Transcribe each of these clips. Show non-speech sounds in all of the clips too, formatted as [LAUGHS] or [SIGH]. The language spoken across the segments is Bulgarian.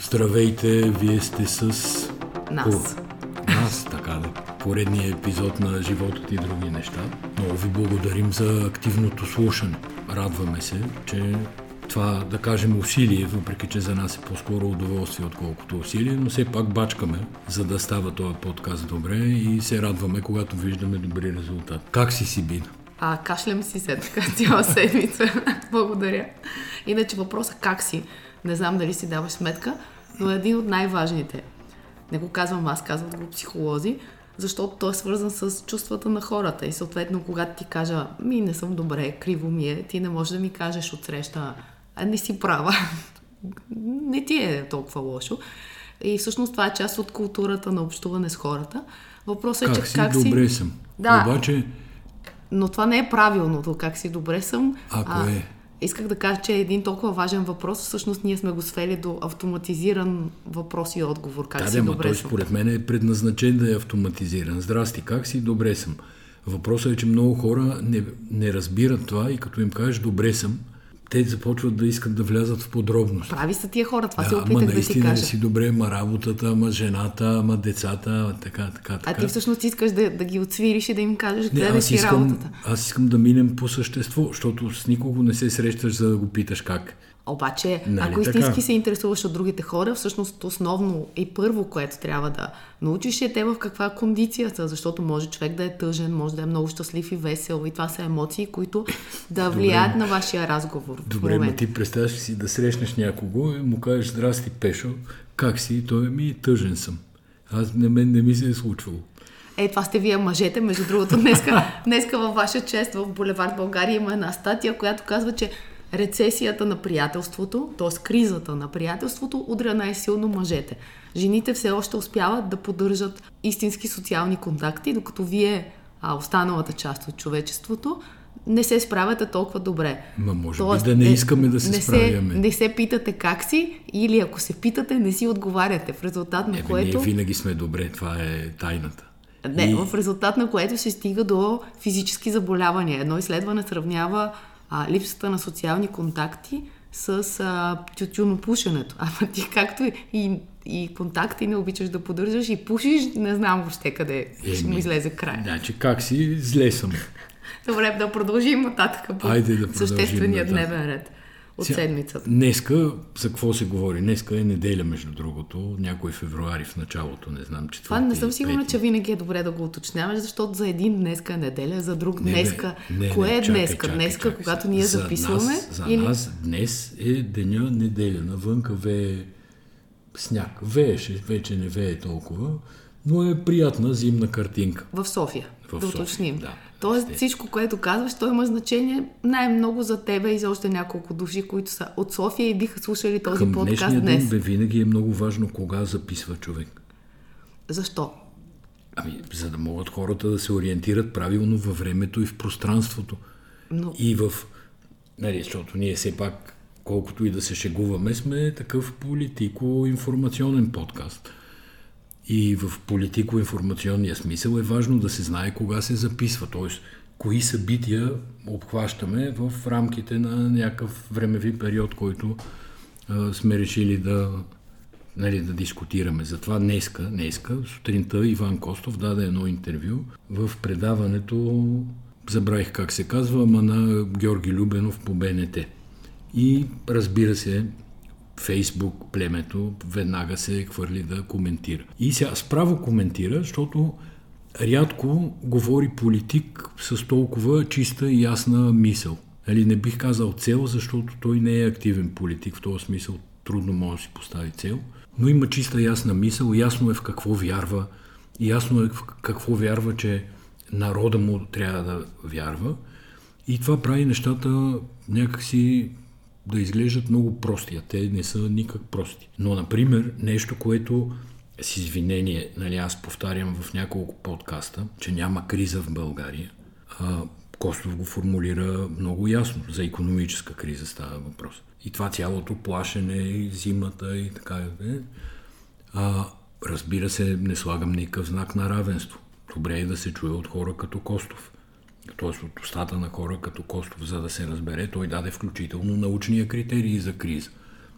Здравейте, вие сте с... Нас. По... Нас, така да. Поредния епизод на животът и други неща. Много ви благодарим за активното слушане. Радваме се, че това, да кажем, усилие, въпреки че за нас е по-скоро удоволствие, отколкото усилие, но все пак бачкаме, за да става този подкаст добре и се радваме, когато виждаме добри резултати. Как си си, Бина? А, кашлям си след така цяла седмица. [LAUGHS] Благодаря. Иначе въпросът как си, не знам дали си даваш сметка, но е един от най-важните. Не го казвам аз, казват го психолози, защото той е свързан с чувствата на хората. И съответно, когато ти кажа, ми не съм добре, криво ми е, ти не можеш да ми кажеш отсреща, а не си права. [LAUGHS] не ти е толкова лошо. И всъщност това е част от културата на общуване с хората. Въпросът е, че си, как си... Добре съм. Да. Обаче... Но това не е правилното, как си добре съм. Ако а, е? Исках да кажа, че е един толкова важен въпрос. Всъщност ние сме го свели до автоматизиран въпрос и отговор. Как да, си да, добре той съм? според мен е предназначен да е автоматизиран. Здрасти, как си? Добре съм. Въпросът е, че много хора не, не разбират това и като им кажеш добре съм, те започват да искат да влязат в подробности. Прави са тия хора, това да, се опитах да си кажа. си добре, ама работата, ама жената, ама децата, така, така, така. А ти всъщност искаш да, да ги отсвириш и да им кажеш не, гледай си искам, работата. Аз искам да минем по същество, защото с никого не се срещаш, за да го питаш как. Обаче, Нали ако така? истински се интересуваш от другите хора, всъщност основно и първо, което трябва да научиш е те в каква е кондицията, защото може човек да е тъжен, може да е много щастлив и весел и това са емоции, които да влияят Добре. на вашия разговор. Добре, ма ти представяш си да срещнеш някого и му кажеш, здрасти, Пешо, как си? Той ми тъжен съм. Аз не, мен не ми се е случвало. Е, това сте вие мъжете. Между другото, днеска, [LAUGHS] днеска във ваша чест в Булевард България има една статия, която казва, че рецесията на приятелството, т.е. кризата на приятелството, удря най-силно мъжете. Жените все още успяват да поддържат истински социални контакти, докато вие, а останалата част от човечеството, не се справяте толкова добре. Ма може би да не искаме да се не справяме. Се, не се питате как си или ако се питате, не си отговаряте, в резултат на Е, което... Ние винаги сме добре, това е тайната. Не, И- в резултат на което се стига до физически заболявания. Едно изследване сравнява а, липсата на социални контакти с а, тютюнопушенето. [LAUGHS] Ама ти както и, и, контакти не обичаш да поддържаш и пушиш, не знам въобще къде ще му Еми, излезе край. Значи как си? Зле съм. Добре, да продължим нататък по Айде да продължим съществения нататък. дневен ред от Сега, седмицата. Днеска, за какво се говори? Днеска е неделя, между другото, някой февруари в началото, не знам, четвърти. Това не съм сигурна, че винаги е добре да го уточняваш, защото за един днеска е неделя, за друг Не, днеска. не, Кое не, е чакай, днеска? чакай, днеска, чакай когато ние за записваме? Нас, за или... нас днес е деня неделя. Навънка вее сняг. Вееше, вече не вее толкова, но е приятна зимна картинка. В София, В да София, уточним. да, Тоест всичко, което казваш, то има значение най-много за тебе и за още няколко души, които са от София и биха слушали този Към подкаст днес. ден бе, винаги е много важно кога записва човек. Защо? Ами, за да могат хората да се ориентират правилно във времето и в пространството. Но И в... Нали, защото ние все пак, колкото и да се шегуваме, сме такъв политико-информационен подкаст. И в политико-информационния смисъл е важно да се знае кога се записва, т.е. кои събития обхващаме в рамките на някакъв времеви период, който а, сме решили да, нали, да дискутираме. Затова днеска, днеска, сутринта Иван Костов даде едно интервю в предаването, забравих как се казва, ама на Георги Любенов по БНТ. И разбира се, Фейсбук, племето, веднага се хвърли да коментира. И сега справо коментира, защото рядко говори политик с толкова чиста и ясна мисъл. Нали, не бих казал цел, защото той не е активен политик, в този смисъл трудно може да си постави цел, но има чиста ясна мисъл, ясно е в какво вярва, ясно е в какво вярва, че народа му трябва да вярва. И това прави нещата някакси да изглеждат много прости, а те не са никак прости. Но, например, нещо, което с извинение, нали, аз повтарям в няколко подкаста, че няма криза в България, а, Костов го формулира много ясно. За економическа криза става въпрос. И това цялото плашене, зимата и така. е. А, разбира се, не слагам никакъв знак на равенство. Добре е да се чуе от хора като Костов. т.е. от устата на хора като Костов, за да се разбере, той даде включително научния критерий за криза.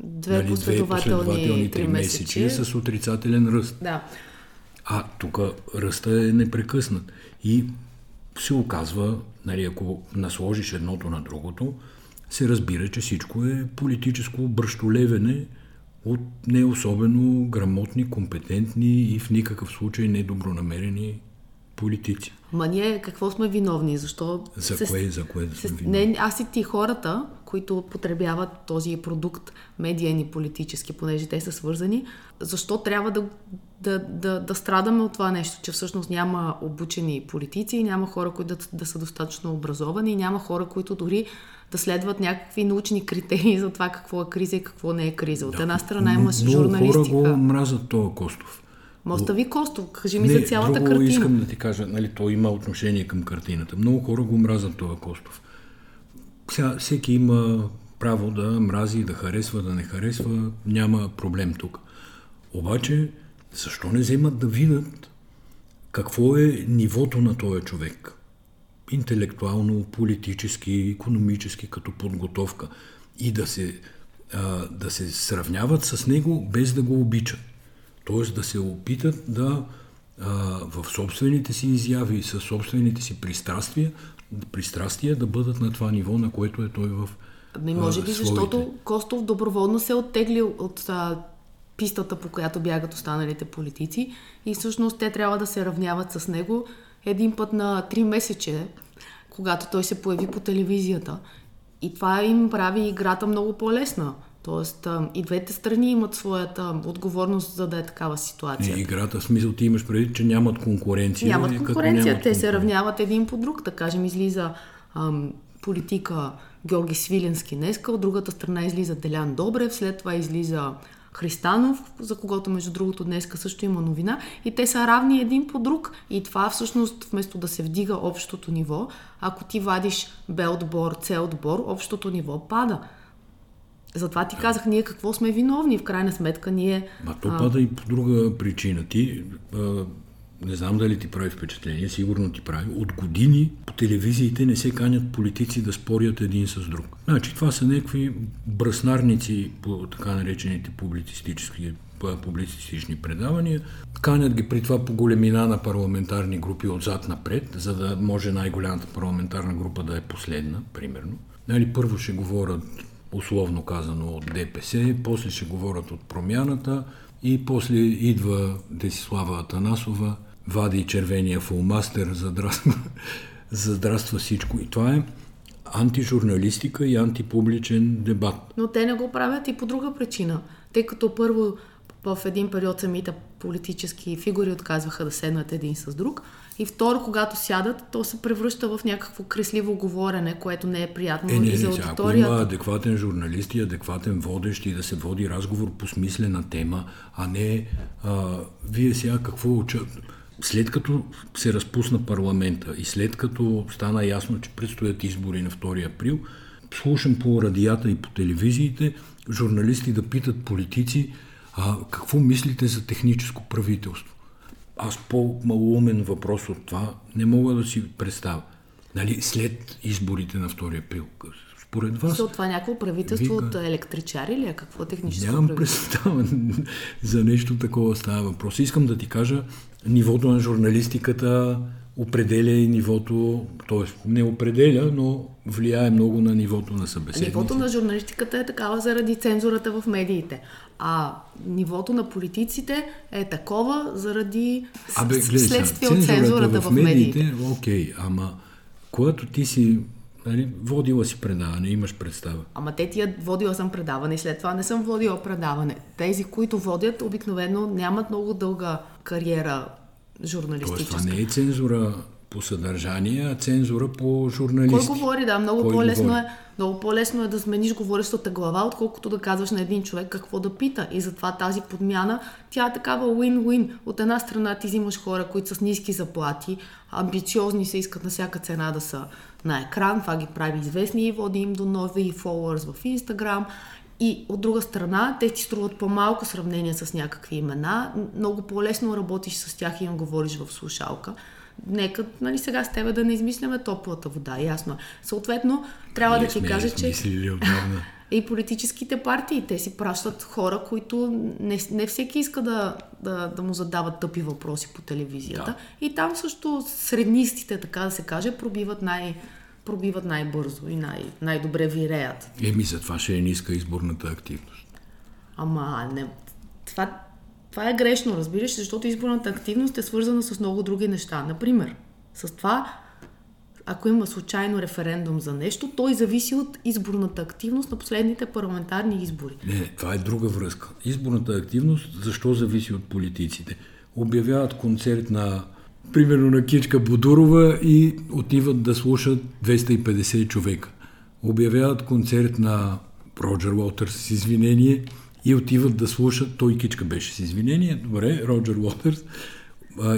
две нали, последователни, последователни три месечи с отрицателен ръст. Да. А тук ръста е непрекъснат. И се оказва, нали, ако насложиш едното на другото, се разбира, че всичко е политическо бръщолевене от не особено грамотни, компетентни и в никакъв случай недобронамерени политици. Ма ние какво сме виновни? Защо? За се, кое, за кое да сме виновни? Не, аз и ти хората, които потребяват този продукт, медиен и политически, понеже те са свързани, защо трябва да, да, да, да страдаме от това нещо, че всъщност няма обучени политици, няма хора, които да, да са достатъчно образовани, няма хора, които дори да следват някакви научни критерии за това какво е криза и какво не е криза. От една страна има журналистика. Много хора го мразят това Костов. Мостави Костов, кажи ми не, за цялата друго картина. искам да ти кажа, нали, то има отношение към картината. Много хора го мразят това Костов. Сега, всеки има право да мрази, да харесва, да не харесва, няма проблем тук. Обаче, защо не вземат да видят какво е нивото на този човек? Интелектуално, политически, економически, като подготовка. И да се, а, да се сравняват с него, без да го обичат. Тоест да се опитат да а, в собствените си изяви, със собствените си пристрастия, пристрастия да бъдат на това ниво, на което е той в Ами може би, защото Костов доброволно се е оттеглил от а, пистата, по която бягат останалите политици и всъщност те трябва да се равняват с него един път на три месече, когато той се появи по телевизията. И това им прави играта много по-лесна. Тоест и двете страни имат своята отговорност за да е такава ситуация. И играта в смисъл ти имаш преди, че нямат конкуренция. Нямат конкуренция. Нямат Те се равняват един по друг. Да кажем, излиза ам, политика Георги Свиленски днеска, от другата страна излиза Делян Добрев, след това излиза Христанов, за когото между другото днеска също има новина, и те са равни един по друг. И това всъщност, вместо да се вдига общото ниво, ако ти вадиш Б отбор, С отбор, общото ниво пада. Затова ти казах, ние какво сме виновни, в крайна сметка ние... Ма то пада и по друга причина. Ти, а, не знам дали ти прави впечатление, сигурно ти прави. От години по телевизиите не се канят политици да спорят един с друг. Значи това са някакви бръснарници по така наречените публицистически публицистични предавания. Канят ги при това по големина на парламентарни групи отзад напред, за да може най-голямата парламентарна група да е последна, примерно. Нали, първо ще говорят условно казано от ДПС, после ще говорят от промяната и после идва Десислава Атанасова, вади червения фулмастер, задраства, [LAUGHS] задраства всичко. И това е антижурналистика и антипубличен дебат. Но те не го правят и по друга причина. Тъй като първо в един период самите политически фигури отказваха да седнат един с друг, и второ, когато сядат, то се превръща в някакво кресливо говорене, което не е приятно е, не, и за аудиторията. Ако има адекватен журналист и адекватен водещ и да се води разговор по смислена тема, а не а, вие сега какво учат. След като се разпусна парламента и след като стана ясно, че предстоят избори на 2 април, слушам по радията и по телевизиите журналисти да питат политици а, какво мислите за техническо правителство аз по-малумен въпрос от това не мога да си представя. Нали, след изборите на 2 април. Според вас... За това някакво правителство вика, от електричари или какво техническо Нямам представа за нещо такова става въпрос. Искам да ти кажа, нивото на журналистиката определя и нивото, т.е. не определя, но влияе много на нивото на събеседниците. Нивото на журналистиката е такава заради цензурата в медиите, а нивото на политиците е такова заради Абе, гледай, следствие от цензурата в, в медиите. медиите. Окей, ама когато ти си Нали, водила си предаване, имаш представа. Ама те тия водила съм предаване и след това не съм водила предаване. Тези, които водят, обикновено нямат много дълга кариера журналистическа. Тоест, това не е цензура по съдържание, а цензура по журналистика. Кой говори, да, много Кой по-лесно говори? е. Много по-лесно е да смениш говорещата глава, отколкото да казваш на един човек какво да пита. И затова тази подмяна, тя е такава win-win. От една страна ти взимаш хора, които са с ниски заплати, амбициозни се искат на всяка цена да са на екран, това ги прави известни и води им до нови followers в Instagram и от друга страна, те ти струват по-малко сравнение с някакви имена. Много по-лесно работиш с тях и им говориш в слушалка. Нека нали, сега с тебе да не измисляме топлата вода, ясно. Съответно, трябва Ние да ти кажа, че... отдавна. [LAUGHS] и политическите партии. Те си пращат хора, които не, не всеки иска да, да, да му задават тъпи въпроси по телевизията. Да. И там също среднистите, така да се каже, пробиват най- пробиват най-бързо и най- най-добре виреят. Еми, за това ще е ниска изборната активност. Ама, не, това, това е грешно, разбираш, защото изборната активност е свързана с много други неща. Например, с това, ако има случайно референдум за нещо, той зависи от изборната активност на последните парламентарни избори. Не, това е друга връзка. Изборната активност, защо зависи от политиците? Обявяват концерт на примерно на Кичка Будурова и отиват да слушат 250 човека. Обявяват концерт на Роджер Уотърс с извинение и отиват да слушат, той Кичка беше с извинение, добре, Роджер Уотърс,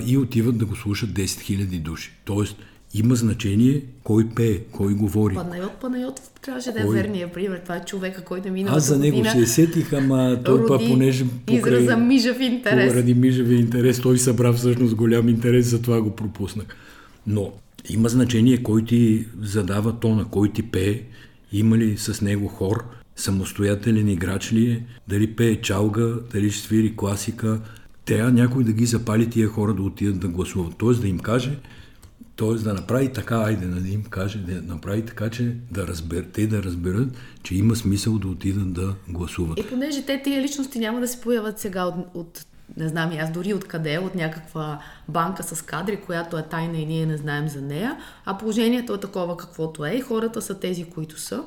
и отиват да го слушат 10 000 души. Тоест, има значение кой пее, кой говори. Панайот Панайотов трябваше да е верния пример. Това е човека, който минал. Аз за него се сетих, ама той па понеже покрай... Израза мижав интерес. Поради мижавия интерес той събра всъщност голям интерес, затова го пропуснах. Но има значение кой ти задава тона, кой ти пее, има ли с него хор, самостоятелен играч ли е, дали пее чалга, дали ще свири класика. Трябва някой да ги запали тия хора да отидат да гласуват. Тоест да им каже, т.е. да направи така, айде да им каже, да направи така, че да разбер, те да разберат, че има смисъл да отидат да гласуват. И понеже те тия личности няма да се появят сега от, от не знам и аз дори откъде, от някаква банка с кадри, която е тайна и ние не знаем за нея, а положението е такова каквото е и хората са тези, които са.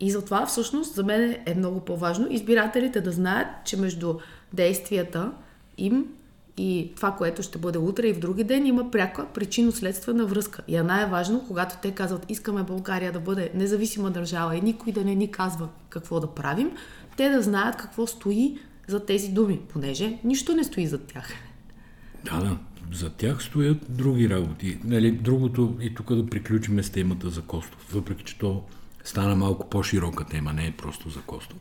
И затова всъщност за мен е много по-важно избирателите да знаят, че между действията им и това, което ще бъде утре и в други ден, има пряка причинно-следствена връзка. И е най-важно, когато те казват, искаме България да бъде независима държава и никой да не ни казва какво да правим, те да знаят какво стои за тези думи, понеже нищо не стои за тях. Да, да. За тях стоят други работи. Нали, другото, и тук да приключим с темата за Костов, въпреки че то стана малко по-широка тема, не е просто за Костов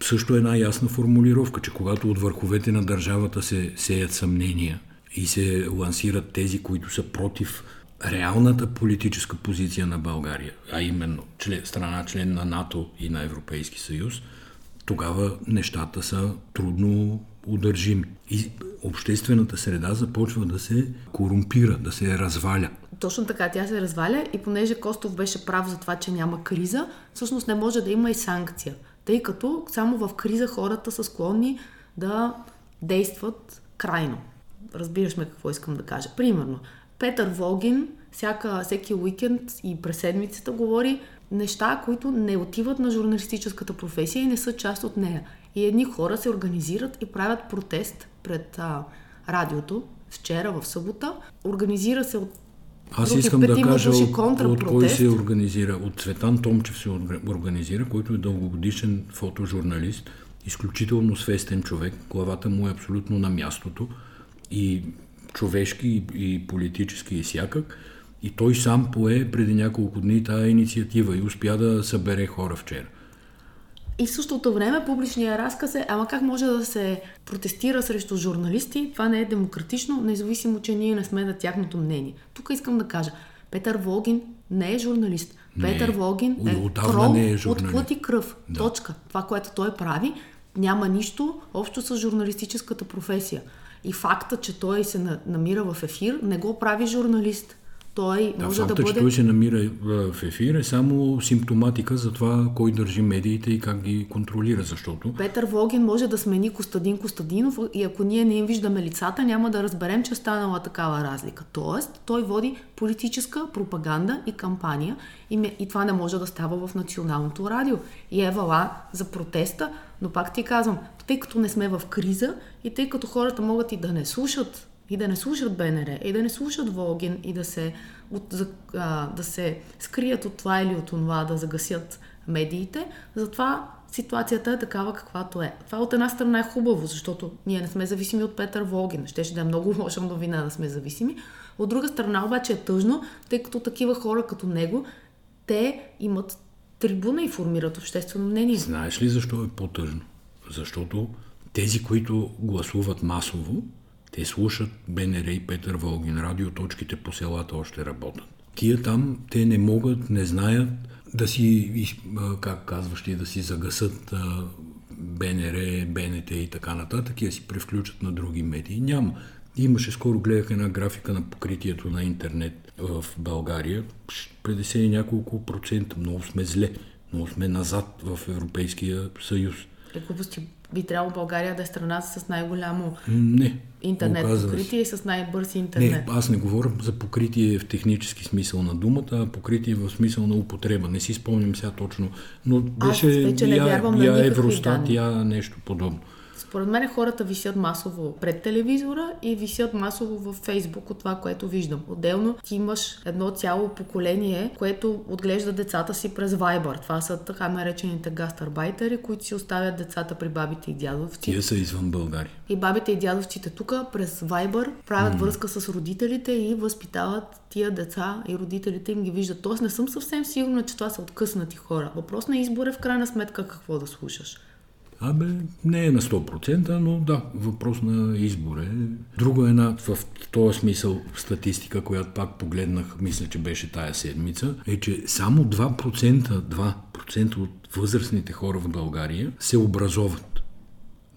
също една ясна формулировка, че когато от върховете на държавата се сеят съмнения и се лансират тези, които са против реалната политическа позиция на България, а именно член, страна член на НАТО и на Европейски съюз, тогава нещата са трудно удържими. И обществената среда започва да се корумпира, да се разваля. Точно така, тя се разваля и понеже Костов беше прав за това, че няма криза, всъщност не може да има и санкция тъй като само в криза хората са склонни да действат крайно. Разбираш ме какво искам да кажа. Примерно, Петър Волгин всяка, всеки уикенд и през седмицата говори неща, които не отиват на журналистическата професия и не са част от нея. И едни хора се организират и правят протест пред а, радиото вчера, в събота. Организира се от аз искам да кажа от, от кой се организира. От Цветан Томчев се организира, който е дългогодишен фотожурналист, изключително свестен човек. Главата му е абсолютно на мястото и човешки, и политически, и всякак. И той сам пое преди няколко дни тази инициатива и успя да събере хора вчера. И в същото време публичния разказ е, ама как може да се протестира срещу журналисти? Това не е демократично, независимо, че ние не сме на тяхното мнение. Тук искам да кажа, Петър Волгин не е журналист. Не, Петър Волгин е крол не е от плът и кръв. Да. Точка. Това, което той прави, няма нищо общо с журналистическата професия. И факта, че той се намира в ефир, не го прави журналист той да, може факта, да бъде... че той се намира в ефир е само симптоматика за това кой държи медиите и как ги контролира, защото... Петър Волгин може да смени Костадин Костадинов и ако ние не им виждаме лицата, няма да разберем, че е станала такава разлика. Тоест, той води политическа пропаганда и кампания и, и това не може да става в националното радио. И е вала за протеста, но пак ти казвам, тъй като не сме в криза и тъй като хората могат и да не слушат и да не слушат БНР, и да не слушат Волгин, и да се, от, а, да се скрият от това или от това, да загасят медиите. Затова ситуацията е такава каквато е. Това от една страна е хубаво, защото ние не сме зависими от Петър Волгин. Щеше да е много [LAUGHS] лоша новина да сме зависими. От друга страна обаче е тъжно, тъй като такива хора като него, те имат трибуна и формират обществено мнение. Знаеш ли защо е по-тъжно? Защото тези, които гласуват масово, те слушат БНР и Петър Волгин, радиоточките по селата още работят. Тия там, те не могат, не знаят, да си, как казваш ти, да си загасат БНР, БНТ и така нататък и да си превключат на други медии. Няма. Имаше, скоро гледах една графика на покритието на интернет в България. 50 и няколко процента. Много сме зле. Много сме назад в Европейския съюз. Глупости. Би трябвало България да е страна с най-голямо не, интернет покритие и с най-бърз интернет. Не, аз не говоря за покритие в технически смисъл на думата, а покритие в смисъл на употреба. Не си спомням сега точно, но беше аз вече не я, на я Евростат, я нещо подобно. Според мен хората висят масово пред телевизора и висят масово в Фейсбук от това, което виждам. Отделно ти имаш едно цяло поколение, което отглежда децата си през Viber. Това са така наречените гастарбайтери, които си оставят децата при бабите и дядовци. Тия са извън България. И бабите и дядовците тук през Viber правят mm. връзка с родителите и възпитават тия деца и родителите им ги виждат. Тоест не съм съвсем сигурна, че това са откъснати хора. Въпрос на избор е в крайна сметка какво да слушаш. Абе, не е на 100%, но да, въпрос на избор е. Друга една в този смисъл статистика, която пак погледнах, мисля, че беше тая седмица, е, че само 2%, 2% от възрастните хора в България се образоват.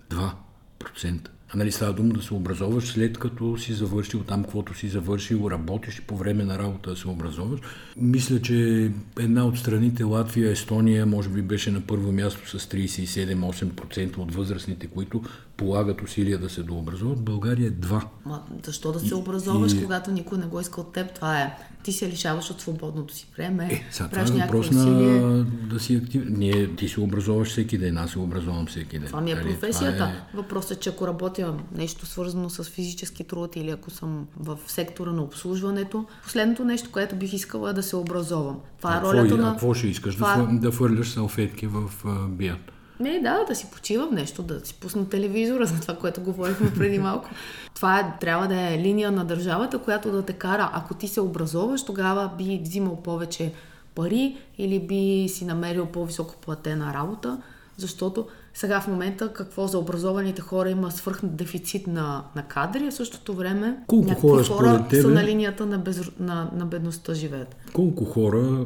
2%. А нали става дума да се образоваш след като си завършил там, каквото си завършил, работиш по време на работа да се образоваш. Мисля, че една от страните, Латвия, Естония, може би беше на първо място с 37-8% от възрастните, които полагат усилия да се дообразуват. България е 2. Ма, защо да се образоваш, и... когато никой не го иска от теб? Това е ти се лишаваш от свободното си време. Е, сега това е въпрос на да си актив. Ние, ти се образуваш всеки ден, аз се образувам всеки ден. Това ми е Дали, професията. Е... Въпросът е, че ако работя нещо свързано с физически труд или ако съм в сектора на обслужването, последното нещо, което бих искала е да се образовам. Това е ролята какво, на... какво ще искаш? Това... Да, да фърляш салфетки в бият? Не, да, да си почивам нещо, да си пусна телевизора за това, което говорихме преди малко. Това е, трябва да е линия на държавата, която да те кара. Ако ти се образоваш, тогава би взимал повече пари или би си намерил по-високо платена работа, защото сега в момента какво за образованите хора има свърх дефицит на, на кадри, а в същото време Колко хора, хора тебе, са на линията на, без, на, на бедността живеят. Колко хора,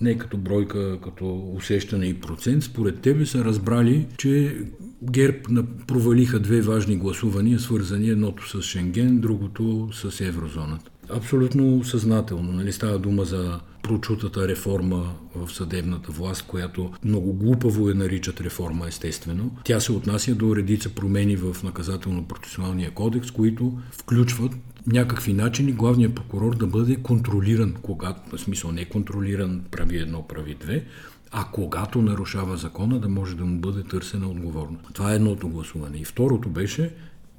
не като бройка, като усещане и процент, според тебе са разбрали, че ГЕРБ провалиха две важни гласувания, свързани едното с Шенген, другото с еврозоната. Абсолютно съзнателно. Нали? Става дума за прочутата реформа в съдебната власт, която много глупаво я наричат реформа, естествено. Тя се отнася до редица промени в наказателно-процесуалния кодекс, които включват някакви начини главният прокурор да бъде контролиран, когато, в смисъл не контролиран, прави едно, прави две, а когато нарушава закона, да може да му бъде търсена отговорност. Това е едното гласуване. И второто беше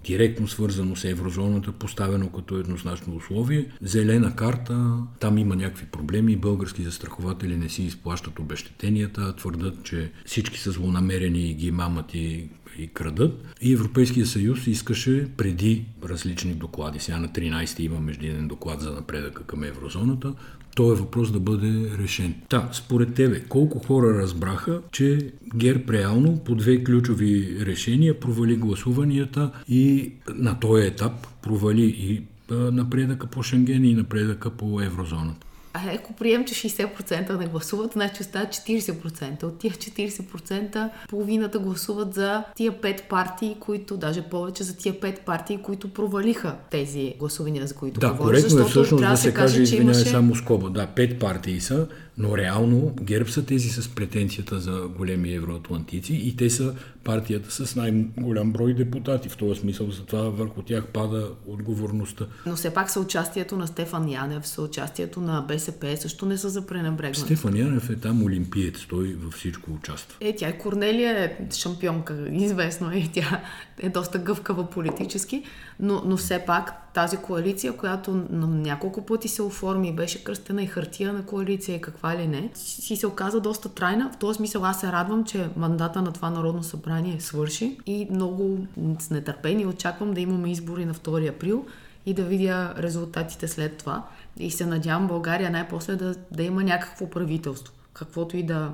директно свързано с еврозоната, поставено като еднозначно условие. Зелена карта, там има някакви проблеми, български застрахователи не си изплащат обещетенията, твърдат, че всички са злонамерени и ги мамат и и крадат. И Европейския съюз искаше преди различни доклади, сега на 13 има междинен доклад за напредъка към еврозоната, то е въпрос да бъде решен. Та, според тебе, колко хора разбраха, че ГЕРБ реално по две ключови решения провали гласуванията и на този етап провали и напредъка по Шенген и напредъка по еврозоната? А ако прием, че 60% не гласуват, значи остават 40%. От тия 40% половината гласуват за тия 5 партии, които, даже повече за тия 5 партии, които провалиха тези гласувания, за които да, говориш. Да, коректно е всъщност да се каже, извинявай, имаше... само скоба. Да, 5 партии са, но реално ГЕРБ са тези с претенцията за големи евроатлантици и те са партията с най-голям брой депутати. В този смисъл за това върху тях пада отговорността. Но все пак съучастието на Стефан Янев, съучастието на БСП също не са за пренебрегване. Стефан Янев е там олимпиец, той във всичко участва. Е, тя е Корнелия е шампионка, известно е, тя е доста гъвкава политически, но, но все пак тази коалиция, която на няколко пъти се оформи, беше кръстена и хартия на коалиция и каква ли не, си се оказа доста трайна. В този смисъл аз се радвам, че мандата на това Народно събрание свърши и много с нетърпение очаквам да имаме избори на 2 април и да видя резултатите след това. И се надявам България най-после да, да има някакво правителство. Каквото и да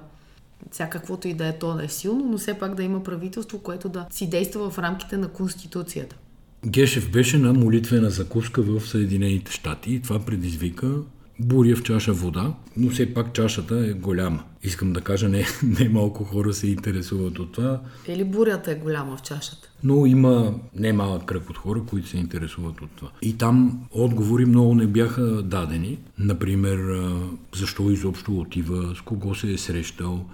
всякаквото и да е то да е силно, но все пак да има правителство, което да си действа в рамките на Конституцията. Гешев беше на молитвена закуска в Съединените щати и това предизвика буря в чаша вода, но все пак чашата е голяма. Искам да кажа, не, [LAUGHS] не малко хора се интересуват от това. Или бурята е голяма в чашата. Но има немалък кръг от хора, които се интересуват от това. И там отговори много не бяха дадени. Например, защо изобщо отива, с кого се е срещал,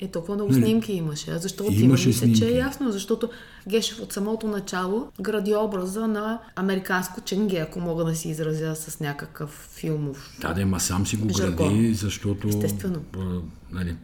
е, толкова много снимки имаше. А защо отива? Имаше Мисля, снимки. че е ясно, защото Гешев от самото начало гради образа на американско ченге, ако мога да си изразя с някакъв филмов. Да, да, ма сам си го Жаргон. гради, защото Естествено. а, нали,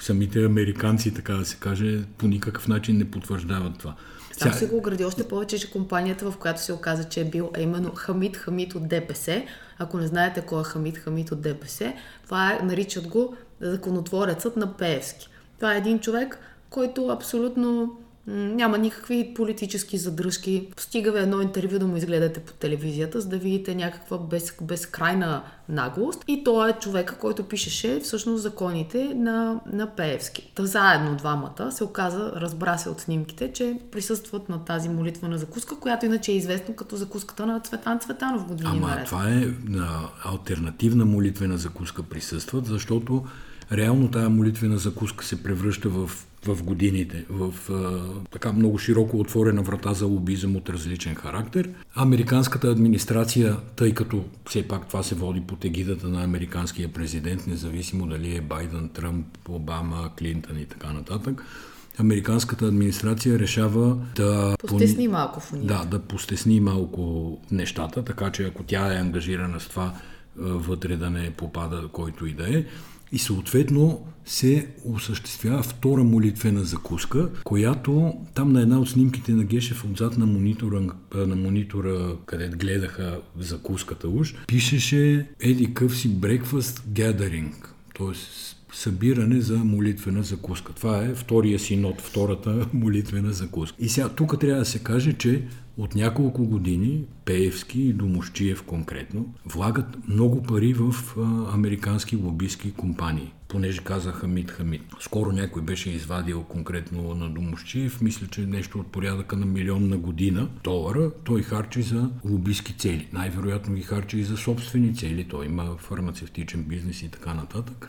самите американци, така да се каже, по никакъв начин не потвърждават това. Сам си го гради още повече, че компанията, в която се оказа, че е бил, е именно Хамид Хамид от ДПС. Ако не знаете кой е Хамид Хамид от ДПС, това е, наричат го законотворецът на Пеевски. Това е един човек, който абсолютно няма никакви политически задръжки. Стига ви едно интервю да му изгледате по телевизията, за да видите някаква без, безкрайна наглост. И той е човека, който пишеше всъщност законите на, на Пеевски. Та заедно двамата се оказа, разбра се от снимките, че присъстват на тази молитвена закуска, която иначе е известна като закуската на Цветан Цветанов години Ама наред. това е на альтернативна молитвена закуска присъстват, защото реално тая молитвена закуска се превръща в, в годините, в а, така много широко отворена врата за лобизъм от различен характер. Американската администрация, тъй като все пак това се води под егидата на американския президент, независимо дали е Байден, Тръмп, Обама, Клинтън и така нататък, Американската администрация решава да... Постесни малко. Да, да постесни малко нещата, така че ако тя е ангажирана с това, вътре да не попада който и да е. И съответно се осъществява втора молитвена закуска, която там на една от снимките на Гешев отзад на монитора, на монитора където гледаха закуската уж, пишеше еди къв си breakfast gathering, т.е. събиране за молитвена закуска. Това е втория синод, втората [LAUGHS] молитвена закуска. И сега тук трябва да се каже, че от няколко години Пеевски и Домощиев конкретно влагат много пари в а, американски лобистки компании, понеже каза Хамид Хамид. Скоро някой беше извадил конкретно на Домощиев, мисля, че нещо от порядъка на милион на година долара, той харчи за лобистки цели. Най-вероятно ги харчи и за собствени цели, той има фармацевтичен бизнес и така нататък.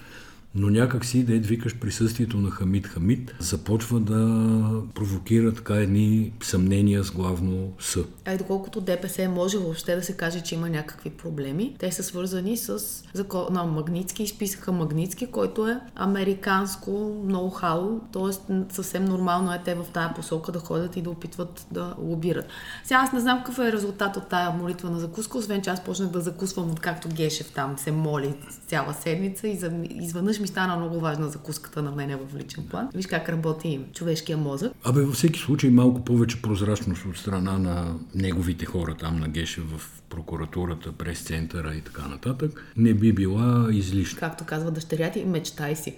Но някак си, да викаш присъствието на Хамид Хамид, започва да провокира така едни съмнения с главно С. А и доколкото ДПС може въобще да се каже, че има някакви проблеми, те са свързани с закона на Магницки и списъка Магницки, който е американско ноу-хау, т.е. съвсем нормално е те в тая посока да ходят и да опитват да лобират. Сега аз не знам какъв е резултат от тая молитва на закуска, освен че аз почнах да закусвам откакто Гешев там се моли цяла седмица и изведнъж ми стана много важна закуската на мене в личен план. Виж как работи човешкия мозък. Абе, във всеки случай малко повече прозрачност от страна на неговите хора там на Геше в прокуратурата, прес-центъра и така нататък, не би била излишна. както казва дъщеря ти, мечтай си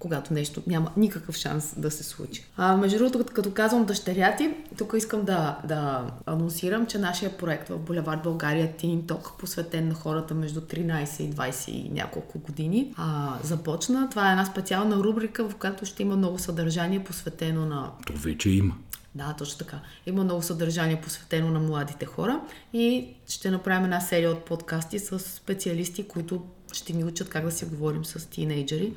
когато нещо няма никакъв шанс да се случи. А, между другото, като, казвам дъщеря ти, тук искам да, да анонсирам, че нашия проект в Булевард България Teen Talk, посветен на хората между 13 и 20 и няколко години, а, започна. Това е една специална рубрика, в която ще има много съдържание, посветено на То вече има. да, точно така. Има много съдържание посветено на младите хора и ще направим една серия от подкасти с специалисти, които ще ни учат как да си говорим с тинейджери.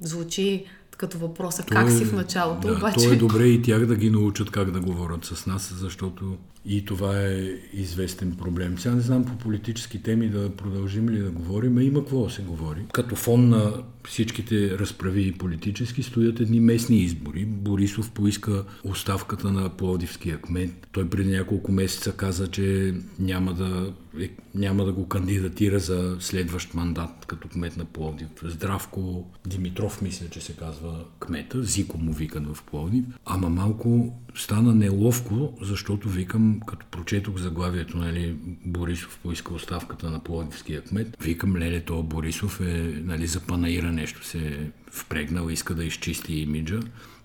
Звучи като въпроса То как е- си в началото, да, обаче... То е добре и тях да ги научат как да говорят с нас, защото и това е известен проблем. Сега не знам по политически теми да продължим ли да говорим, а има какво да се говори. Като фон на всичките разправи и политически стоят едни местни избори. Борисов поиска оставката на Пловдивския кмет. Той преди няколко месеца каза, че няма да, е, няма да го кандидатира за следващ мандат като кмет на Пловдив. Здравко Димитров, мисля, че се казва кмета, Зико му викат в Пловдив. Ама малко стана неловко, защото викам, като прочетох заглавието, нали, Борисов поиска оставката на Пловдивския кмет, викам, леле, то Борисов е нали, за панаира нещо се е впрегнал, иска да изчисти имиджа.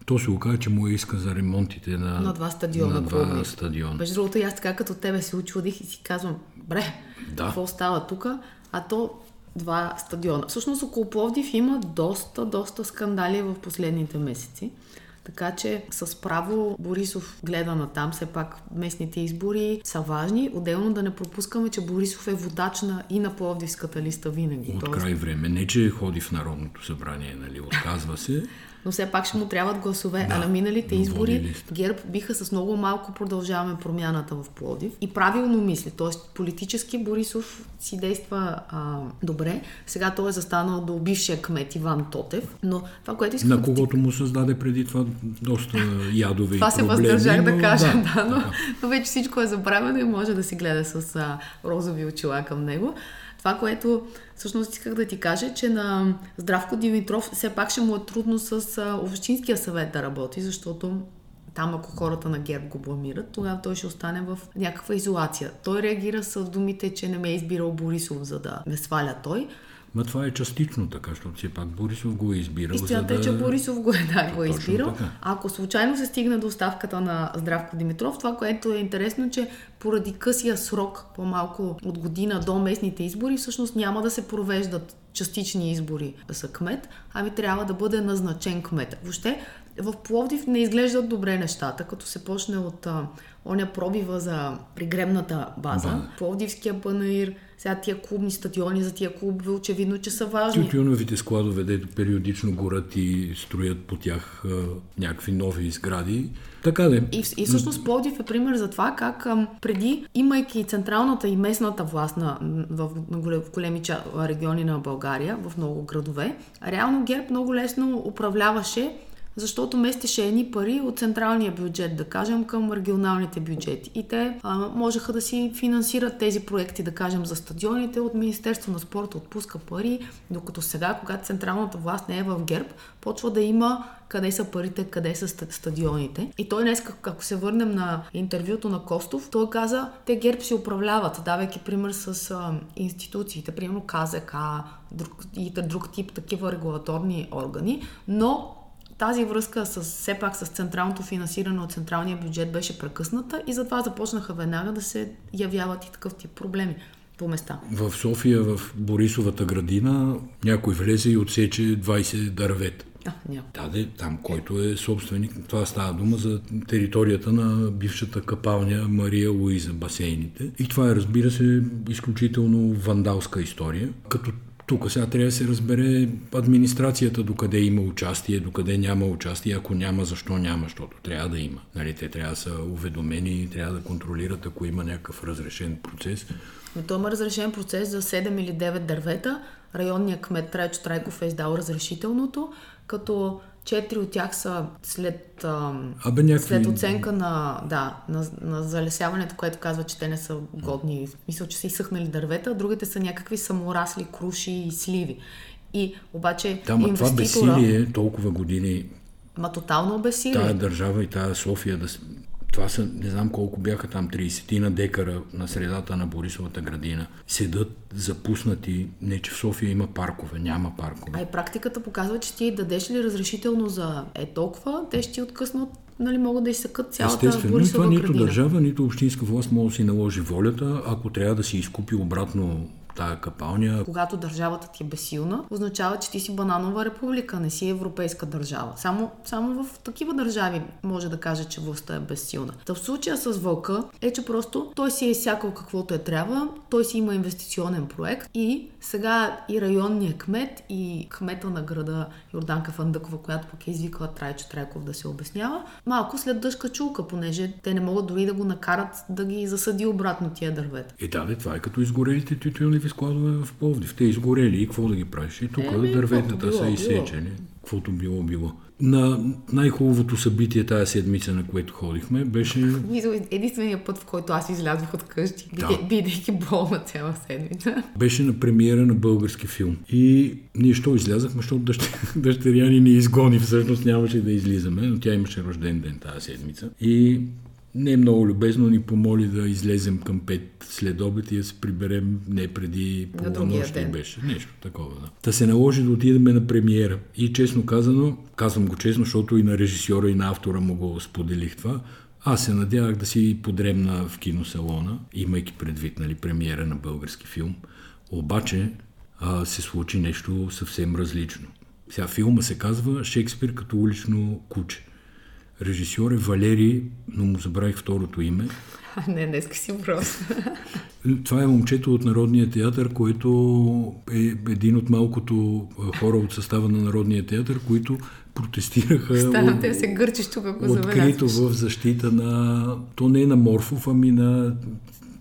То се оказа, че му е иска за ремонтите на, На два стадиона, На два Пловдив. стадиона. Между другото, аз така като тебе се очудих и си казвам, бре, Да. какво става тук? А то два стадиона. Всъщност около Пловдив има доста, доста скандали в последните месеци. Така че с право Борисов гледа на там, все пак местните избори са важни. Отделно да не пропускаме, че Борисов е водач на и на Пловдивската листа винаги. От край време. Не, че ходи в Народното събрание, нали, отказва се [LAUGHS] но все пак ще му трябват гласове. Да, а на миналите избори ГЕРБ биха с много малко продължаваме промяната в Плодив и правилно мисли. Тоест политически Борисов си действа а, добре. Сега той е застанал до бившия кмет Иван Тотев, но това, което искам На когото му създаде преди това доста ядове Това се въздържах да кажа, да, да но, но вече всичко е забравено и може да си гледа с а, розови очила към него. Това, което всъщност исках да ти кажа, че на Здравко Димитров все пак ще му е трудно с общинския съвет да работи, защото там ако хората на ГЕРБ го бламират, тогава той ще остане в някаква изолация. Той реагира с думите, че не ме е избирал Борисов, за да ме сваля той. Ма това е частично така, защото все пак Борисов го е избирал. Истината е, да... че Борисов го е, да, го е избирал. Така. Ако случайно се стигне до оставката на Здравко Димитров, това, което е интересно, че поради късия срок, по-малко от година до местните избори, всъщност няма да се провеждат частични избори за кмет, ами трябва да бъде назначен кмет. Въобще в Пловдив не изглеждат добре нещата, като се почне от оня пробива за пригребната база, да. Пловдивския панаир, сега тия клубни стадиони за тия клубове, очевидно, че са важни. Тютюновите складове, дето периодично горят и строят по тях а, някакви нови сгради. Така де. И, и всъщност Пловдив е пример за това как а, преди, имайки централната и местната власт на, в, на големи региони на България, в много градове, реално ГЕРБ много лесно управляваше защото местеше едни пари от централния бюджет, да кажем, към регионалните бюджети. И те а, можеха да си финансират тези проекти, да кажем, за стадионите от Министерство на спорта отпуска пари, докато сега, когато централната власт не е в ГЕРБ, почва да има къде са парите, къде са стадионите. И той днес, ако се върнем на интервюто на Костов, той каза, те ГЕРБ си управляват, давайки пример с а, институциите, примерно КЗК друг, и друг тип такива регулаторни органи, но тази връзка с, все пак с централното финансиране от централния бюджет беше прекъсната и затова започнаха веднага да се явяват и такъв тип проблеми по места. В София, в Борисовата градина, някой влезе и отсече 20 дървета. Няма. Да, де, там, който е собственик. Това става дума за територията на бившата капалня Мария Луиза, басейните. И това е, разбира се, изключително вандалска история. Като тук сега трябва да се разбере администрацията докъде има участие, докъде няма участие. Ако няма, защо няма, защото трябва да има. Нали, те трябва да са уведомени, трябва да контролират, ако има някакъв разрешен процес. Но то има разрешен процес за 7 или 9 дървета. Районният кмет Трайчо Трайков е издал разрешителното, като Четири от тях са след, Абе, някакви... след оценка на, да, на, на залесяването, което казва, че те не са годни. Мисля, че са изсъхнали дървета, другите са някакви саморасли круши и сливи. И обаче да, инвеститора... това безсилие толкова години... Ма тотално безсилие. Тая държава и тая София да, това са, не знам колко бяха там, 30 на декара на средата на Борисовата градина. Седат запуснати, не че в София има паркове, няма паркове. А и практиката показва, че ти дадеш ли разрешително за е толкова, те ще ти откъснат нали, могат да изсъкат цялата Естествено, Борисова това нито държава, нито общинска власт може да си наложи волята, ако трябва да си изкупи обратно тая капалня. Когато държавата ти е безсилна, означава, че ти си бананова република, не си европейска държава. Само, само в такива държави може да каже, че властта е безсилна. Та в случая с Вълка е, че просто той си е изсякал каквото е трябва, той си има инвестиционен проект и сега и районният кмет и кмета на града Йорданка Фандъкова, която пък е извикала Трайчо Трайков да се обяснява, малко след дъжка чулка, понеже те не могат дори да го накарат да ги засъди обратно тия дървета. И да, това е като изгорелите тютюни някакви складове в Пловдив. Те изгорели и какво да ги правиш? И тук е, дърветата са изсечени. Каквото било било. На най-хубавото събитие тази седмица, на което ходихме, беше... Единственият път, в който аз излязох от къщи, да. бидейки болна цяла седмица. Беше на премиера на български филм. И ние що излязахме, защото [LAUGHS] дъщеря ни ни изгони, всъщност нямаше да излизаме, но тя имаше рожден ден тази седмица. И не е много любезно ни помоли да излезем към 5 след обед и да се приберем не преди полунощ ли беше. Нещо такова, да. Та се наложи да отидем на премиера. И честно казано, казвам го честно, защото и на режисьора и на автора му го споделих това, аз се надявах да си подремна в киносалона, имайки предвид нали, премиера на български филм. Обаче а, се случи нещо съвсем различно. Сега филма се казва Шекспир като улично куче. Режисьор е Валери, но му забравих второто име. Не, днеска си въпрос. [LAUGHS] Това е момчето от Народния театър, който е един от малкото хора от състава на Народния театър, които протестираха Ставам те се гърчиш тук, ако открито в защита на, то не на Морфов, ами на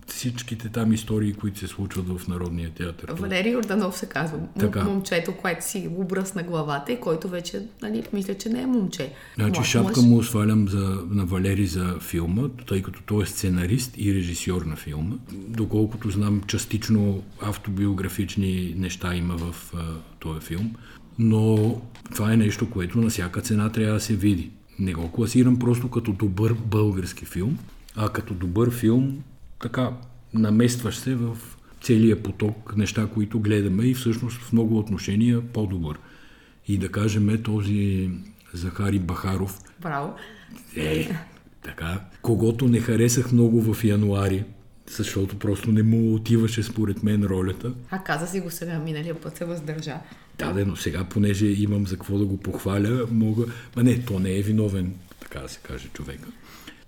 всичките там истории, които се случват в Народния театър. Валерий Орданов се казва. Така. Момчето, което си обръсна главата и който вече, нали, мисля, че не е момче. Значи Млад, шапка мъж. му свалям за, на Валери за филма, тъй като той е сценарист и режисьор на филма. Доколкото знам, частично автобиографични неща има в а, този филм. Но това е нещо, което на всяка цена трябва да се види. Не го класирам просто като добър български филм, а като добър филм така наместваш се в целия поток неща, които гледаме и всъщност в много отношения по-добър. И да кажем е този Захари Бахаров. Браво. Е, така. Когото не харесах много в януари, защото просто не му отиваше според мен ролята. А каза си го сега, миналия път се въздържа. Да, да, но сега, понеже имам за какво да го похваля, мога... Ма не, то не е виновен, така да се каже човека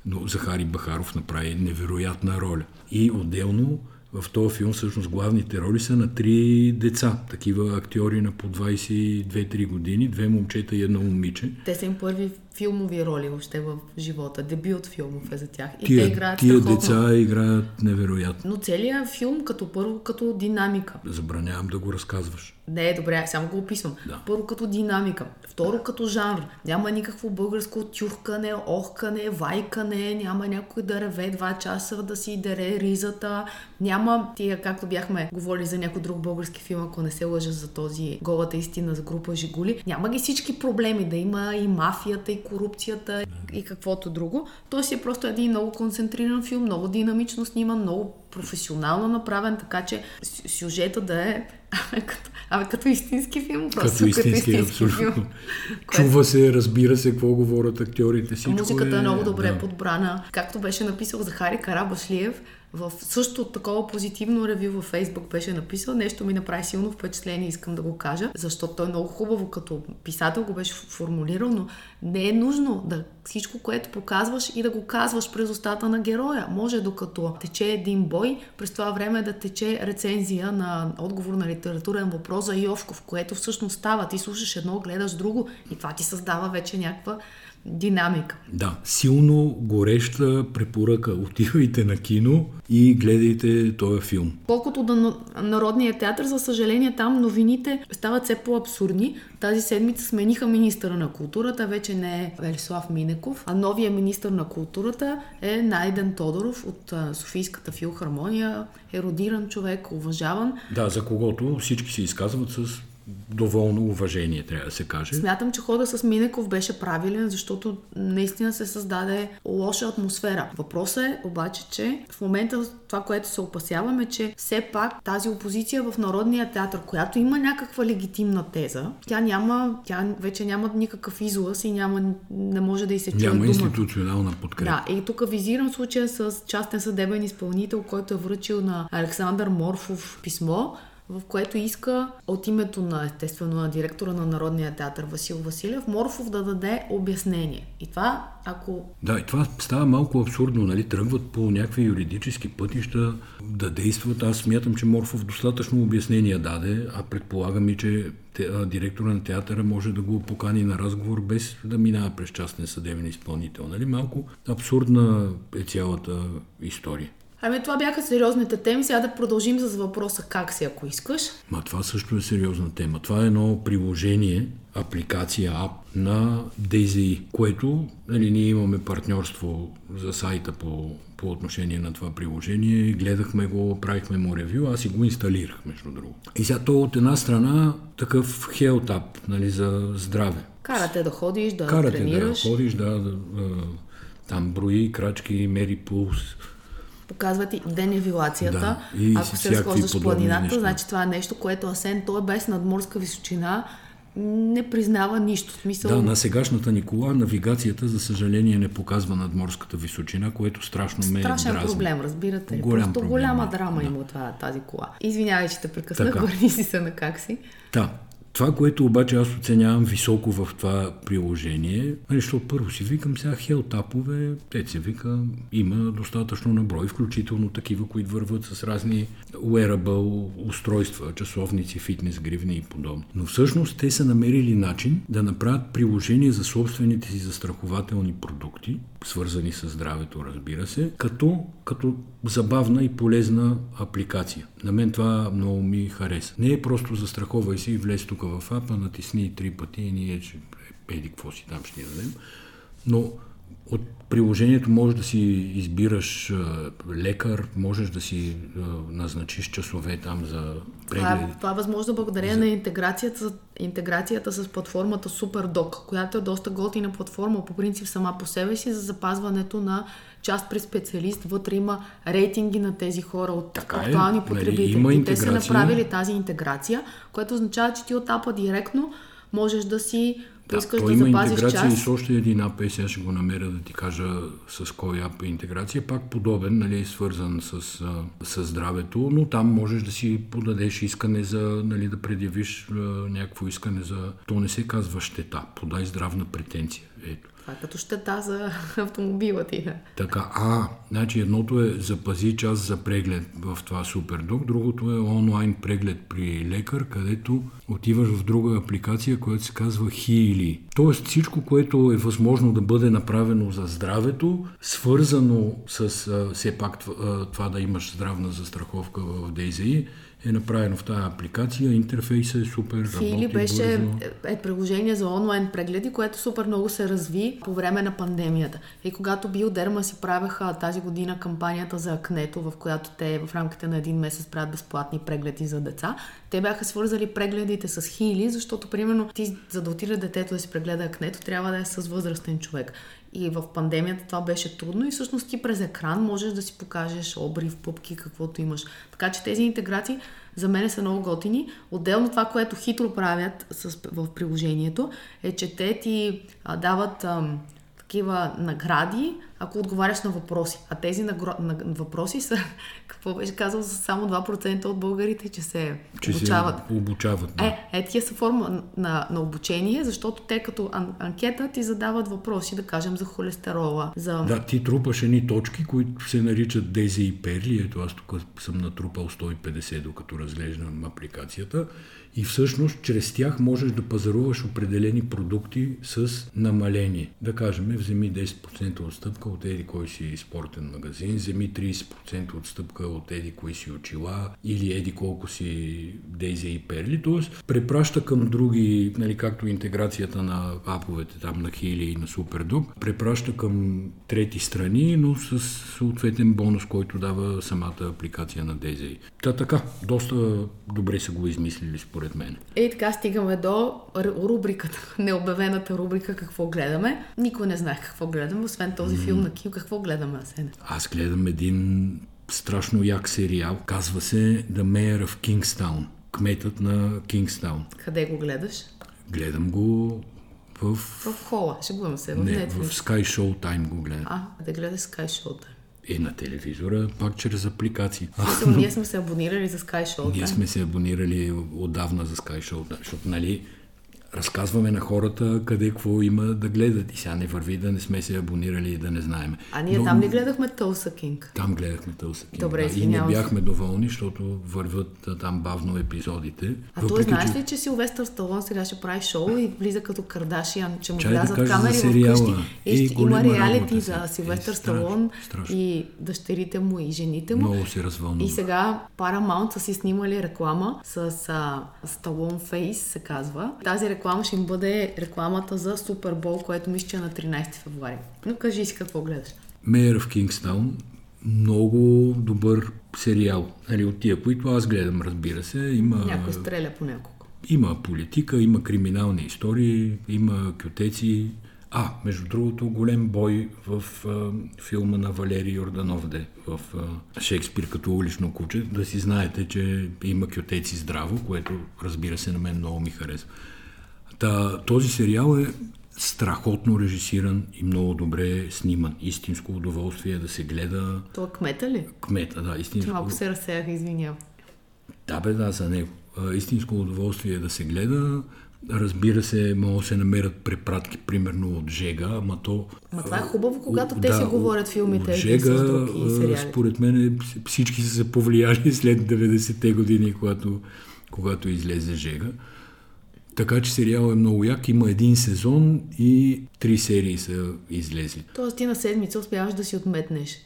но Захари Бахаров направи невероятна роля. И отделно в този филм всъщност главните роли са на три деца, такива актьори на по 22-3 години, две момчета и едно момиче. Те са им първи филмови роли въобще в живота. Дебют филмов е за тях. И тия, те играят Тия страхотно. деца играят невероятно. Но целият филм като първо като динамика. Забранявам да го разказваш. Не, добре, само го описвам. Да. Първо като динамика, второ като жанр. Няма никакво българско тюхкане, охкане, вайкане, няма някой да реве два часа да си дере ризата. Няма тия, както бяхме говорили за някой друг български филм, ако не се лъжа за този голата истина за група Жигули. Няма ги всички проблеми, да има и мафията, и корупцията и каквото друго. Той си е просто един много концентриран филм, много динамично сниман, много професионално направен, така че сюжета да е като, абе, като истински филм. Просто като истински, като истински абсолютно. Филм, [LAUGHS] Чува се, разбира се какво говорят актьорите. Всичко Музиката е, е много добре да. подбрана. Както беше написал Захари Карабашлиев, в също такова позитивно ревю във Фейсбук беше написал. Нещо ми направи силно впечатление, искам да го кажа, защото той много хубаво като писател го беше формулирал, но не е нужно да всичко, което показваш и да го казваш през устата на героя. Може докато тече един бой, през това време да тече рецензия на отговор на литературен въпрос за Йовков, което всъщност става. Ти слушаш едно, гледаш друго и това ти създава вече някаква динамика. Да, силно гореща препоръка. Отивайте на кино и гледайте този филм. Колкото до Народния театър, за съжаление там новините стават все по-абсурдни. Тази седмица смениха министъра на културата, вече не е Велислав Минеков, а новия министър на културата е Найден Тодоров от Софийската филхармония, еродиран човек, уважаван. Да, за когото всички се изказват с доволно уважение, трябва да се каже. Смятам, че хода с Минеков беше правилен, защото наистина се създаде лоша атмосфера. Въпросът е обаче, че в момента това, което се опасяваме, че все пак тази опозиция в Народния театър, която има някаква легитимна теза, тя няма, тя вече няма никакъв излъз и няма, не може да и се чуе Няма дума. институционална подкрепа. Да, и тук визирам случая с частен съдебен изпълнител, който е връчил на Александър Морфов писмо, в което иска от името на, естествено, на директора на Народния театър Васил Василев, Морфов да даде обяснение. И това, ако... Да, и това става малко абсурдно, нали? Тръгват по някакви юридически пътища да действат. Аз смятам, че Морфов достатъчно обяснение даде, а предполагам и, че директора на театъра може да го покани на разговор без да минава през частен съдебен изпълнител. Нали? Малко абсурдна е цялата история. Ами това бяха сериозните теми. Сега да продължим с въпроса как си, ако искаш. Ма това също е сериозна тема. Това е едно приложение, апликация, ап на DZI, което нали, ние имаме партньорство за сайта по, по отношение на това приложение. Гледахме го, правихме му ревю, аз и го инсталирах, между другото. И сега то от една страна такъв хелтап, нали, за здраве. Карате да ходиш, да Карате тренираш. да ходиш, да, да, да там брои крачки, мери пулс, показват и денивилацията. Да, и Ако се разхождаш в планината, неща. значи това е нещо, което Асен, той е без надморска височина, не признава нищо. Смисъл... Да, на сегашната ни кола навигацията, за съжаление, не показва надморската височина, което страшно ме Страшен дразни. проблем, разбирате? Голям Просто проблем, голяма драма да. има това, тази кола. Извинявай, че те прекъснах, върни си се на как си. Да, Това, което обаче аз оценявам високо в това приложение, нали, защото първо си викам сега хелтапове, те се вика, има достатъчно наброй, включително такива, които върват с разни wearable устройства, часовници, фитнес, гривни и подобно. Но всъщност те са намерили начин да направят приложение за собствените си застрахователни продукти, свързани с здравето, разбира се, като, като забавна и полезна апликация. На мен това много ми хареса. Не е просто застраховай си и влез тук в апа, натисни три пъти и ние че еди какво си там ще дадем. Но от приложението можеш да си избираш лекар, можеш да си назначиш часове там за прегледи. Това, това е възможно благодарение за... на интеграцията, интеграцията с платформата SuperDoc, която е доста готина платформа по принцип сама по себе си за запазването на част при специалист. Вътре има рейтинги на тези хора от така е, актуални е, потребители. Има те са направили тази интеграция, което означава, че ти от апа директно можеш да си да, искаш да има запазиш интеграция част. и с още един ап, сега ще го намеря да ти кажа с кой ап интеграция, пак подобен, нали, свързан с, с здравето, но там можеш да си подадеш искане за, нали, да предявиш някакво искане за, то не се казва щета, подай здравна претенция. Ето. Това като щета за [LAUGHS] автомобила ти. Да. Така, а, значи едното е запази час за преглед в това супердок, другото е онлайн преглед при лекар, където отиваш в друга апликация, която се казва Хили. Тоест всичко, което е възможно да бъде направено за здравето, свързано с все пак това, да имаш здравна застраховка в DZI, е направено в тази апликация. Интерфейсът е супер. Фили беше бързо. е приложение за онлайн прегледи, което супер много се разви по време на пандемията. И когато Биодерма си правеха тази година кампанията за акнето, в която те в рамките на един месец правят безплатни прегледи за деца, те бяха свързали прегледите с хили, защото примерно ти за да отиде детето да си прегледа акнето, трябва да е с възрастен човек. И в пандемията това беше трудно и всъщност ти през екран можеш да си покажеш обрив, пупки, каквото имаш. Така че тези интеграции за мен са много готини. Отделно това, което хитро правят с, в приложението, е, че те ти а, дават а, такива награди, ако отговаряш на въпроси. А тези нагро... на... въпроси са, [LAUGHS] какво беше казал, за само 2% от българите, че се че обучават. Се обучават да. Е, е, тия са форма на, на обучение, защото те като ан- анкета ти задават въпроси, да кажем, за холестерола. За... Да, ти трупаш едни точки, които се наричат Дези и Перли. Ето аз тук съм натрупал 150, докато разглеждам апликацията. И всъщност чрез тях можеш да пазаруваш определени продукти с намаление. Да кажем, вземи 10% отстъпка от еди кой си спортен магазин, вземи 30% отстъпка от еди кой си очила или еди колко си Дейзи и Перли. Тоест, препраща към други, нали, както интеграцията на аповете там на Хили и на Супердук, препраща към трети страни, но с съответен бонус, който дава самата апликация на Дейзи. Та така, доста добре са го измислили според според мен. И така стигаме до рубриката, [LAUGHS] необявената рубрика Какво гледаме. Никой не знае какво гледаме, освен този филм на Ким. Какво гледаме, Асене? Аз гледам един страшно як сериал. Казва се The Mayor of Kingstown. Кметът на Кингстаун. Къде го гледаш? Гледам го в... В хола, шегувам се. В Не, Netflix. в Sky Show Time го гледам. А, да гледаш Sky Show Time е на телевизора, пак чрез апликации. Мисля, ние сме се абонирали за Sky Show. Ние сме се абонирали отдавна за Sky Show, защото, нали, разказваме на хората къде какво има да гледат. И сега не върви да не сме се абонирали и да не знаем. А ние Но, там не гледахме Тълса Кинг. Там гледахме Тълса Кинг. Добре, да. И не бяхме доволни, защото върват там бавно епизодите. А Въпреки, той знаеш че... ли, че Силвестър Сталон сега ще прави шоу и влиза като Кардашиан, че му влязат да камери вкъщи. И, и има реалити за Силвестър е, Сталон страшно. и дъщерите му и жените му. Много се развълнува. И сега Paramount са си снимали реклама с Сталон Фейс, се казва. Тази реклама реклама ще им бъде рекламата за Супербол, което мисля, че е на 13 февруари. Но кажи си какво гледаш. Mayor of Кингстаун, много добър сериал. Нали, от тия, които аз гледам, разбира се. Има... Някой стреля по няколко. Има политика, има криминални истории, има кютеци, а, между другото, голем бой в а, филма на Валерий Йорданов, де, в а, Шекспир като улично куче. Да си знаете, че има кютеци здраво, което разбира се на мен много ми харесва. Та, този сериал е страхотно режисиран и много добре сниман. Истинско удоволствие да се гледа. Това кмета ли? Кмета, да, истинско. Малко се разсеях, извинявам. Да, бе, да, за него. истинско удоволствие да се гледа. Разбира се, могат да се намерят препратки, примерно от Жега, ама то... Ма това е хубаво, когато те си говорят филмите от Жега, с друг и а, сериалите. според мен всички са се повлияли [LAUGHS] след 90-те години, когато, когато излезе Жега. Така че сериал е много як. Има един сезон и три серии са излезли. Тоест ти на седмица успяваш да си отметнеш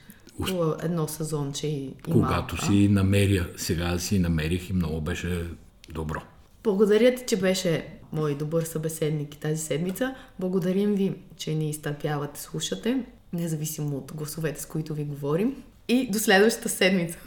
едно сезонче и, и Когато малко, си намеря, сега си намерих и много беше добро. Благодаря ти, че беше мой добър събеседник тази седмица. Благодарим ви, че ни изтърпявате, слушате, независимо от гласовете, с които ви говорим. И до следващата седмица.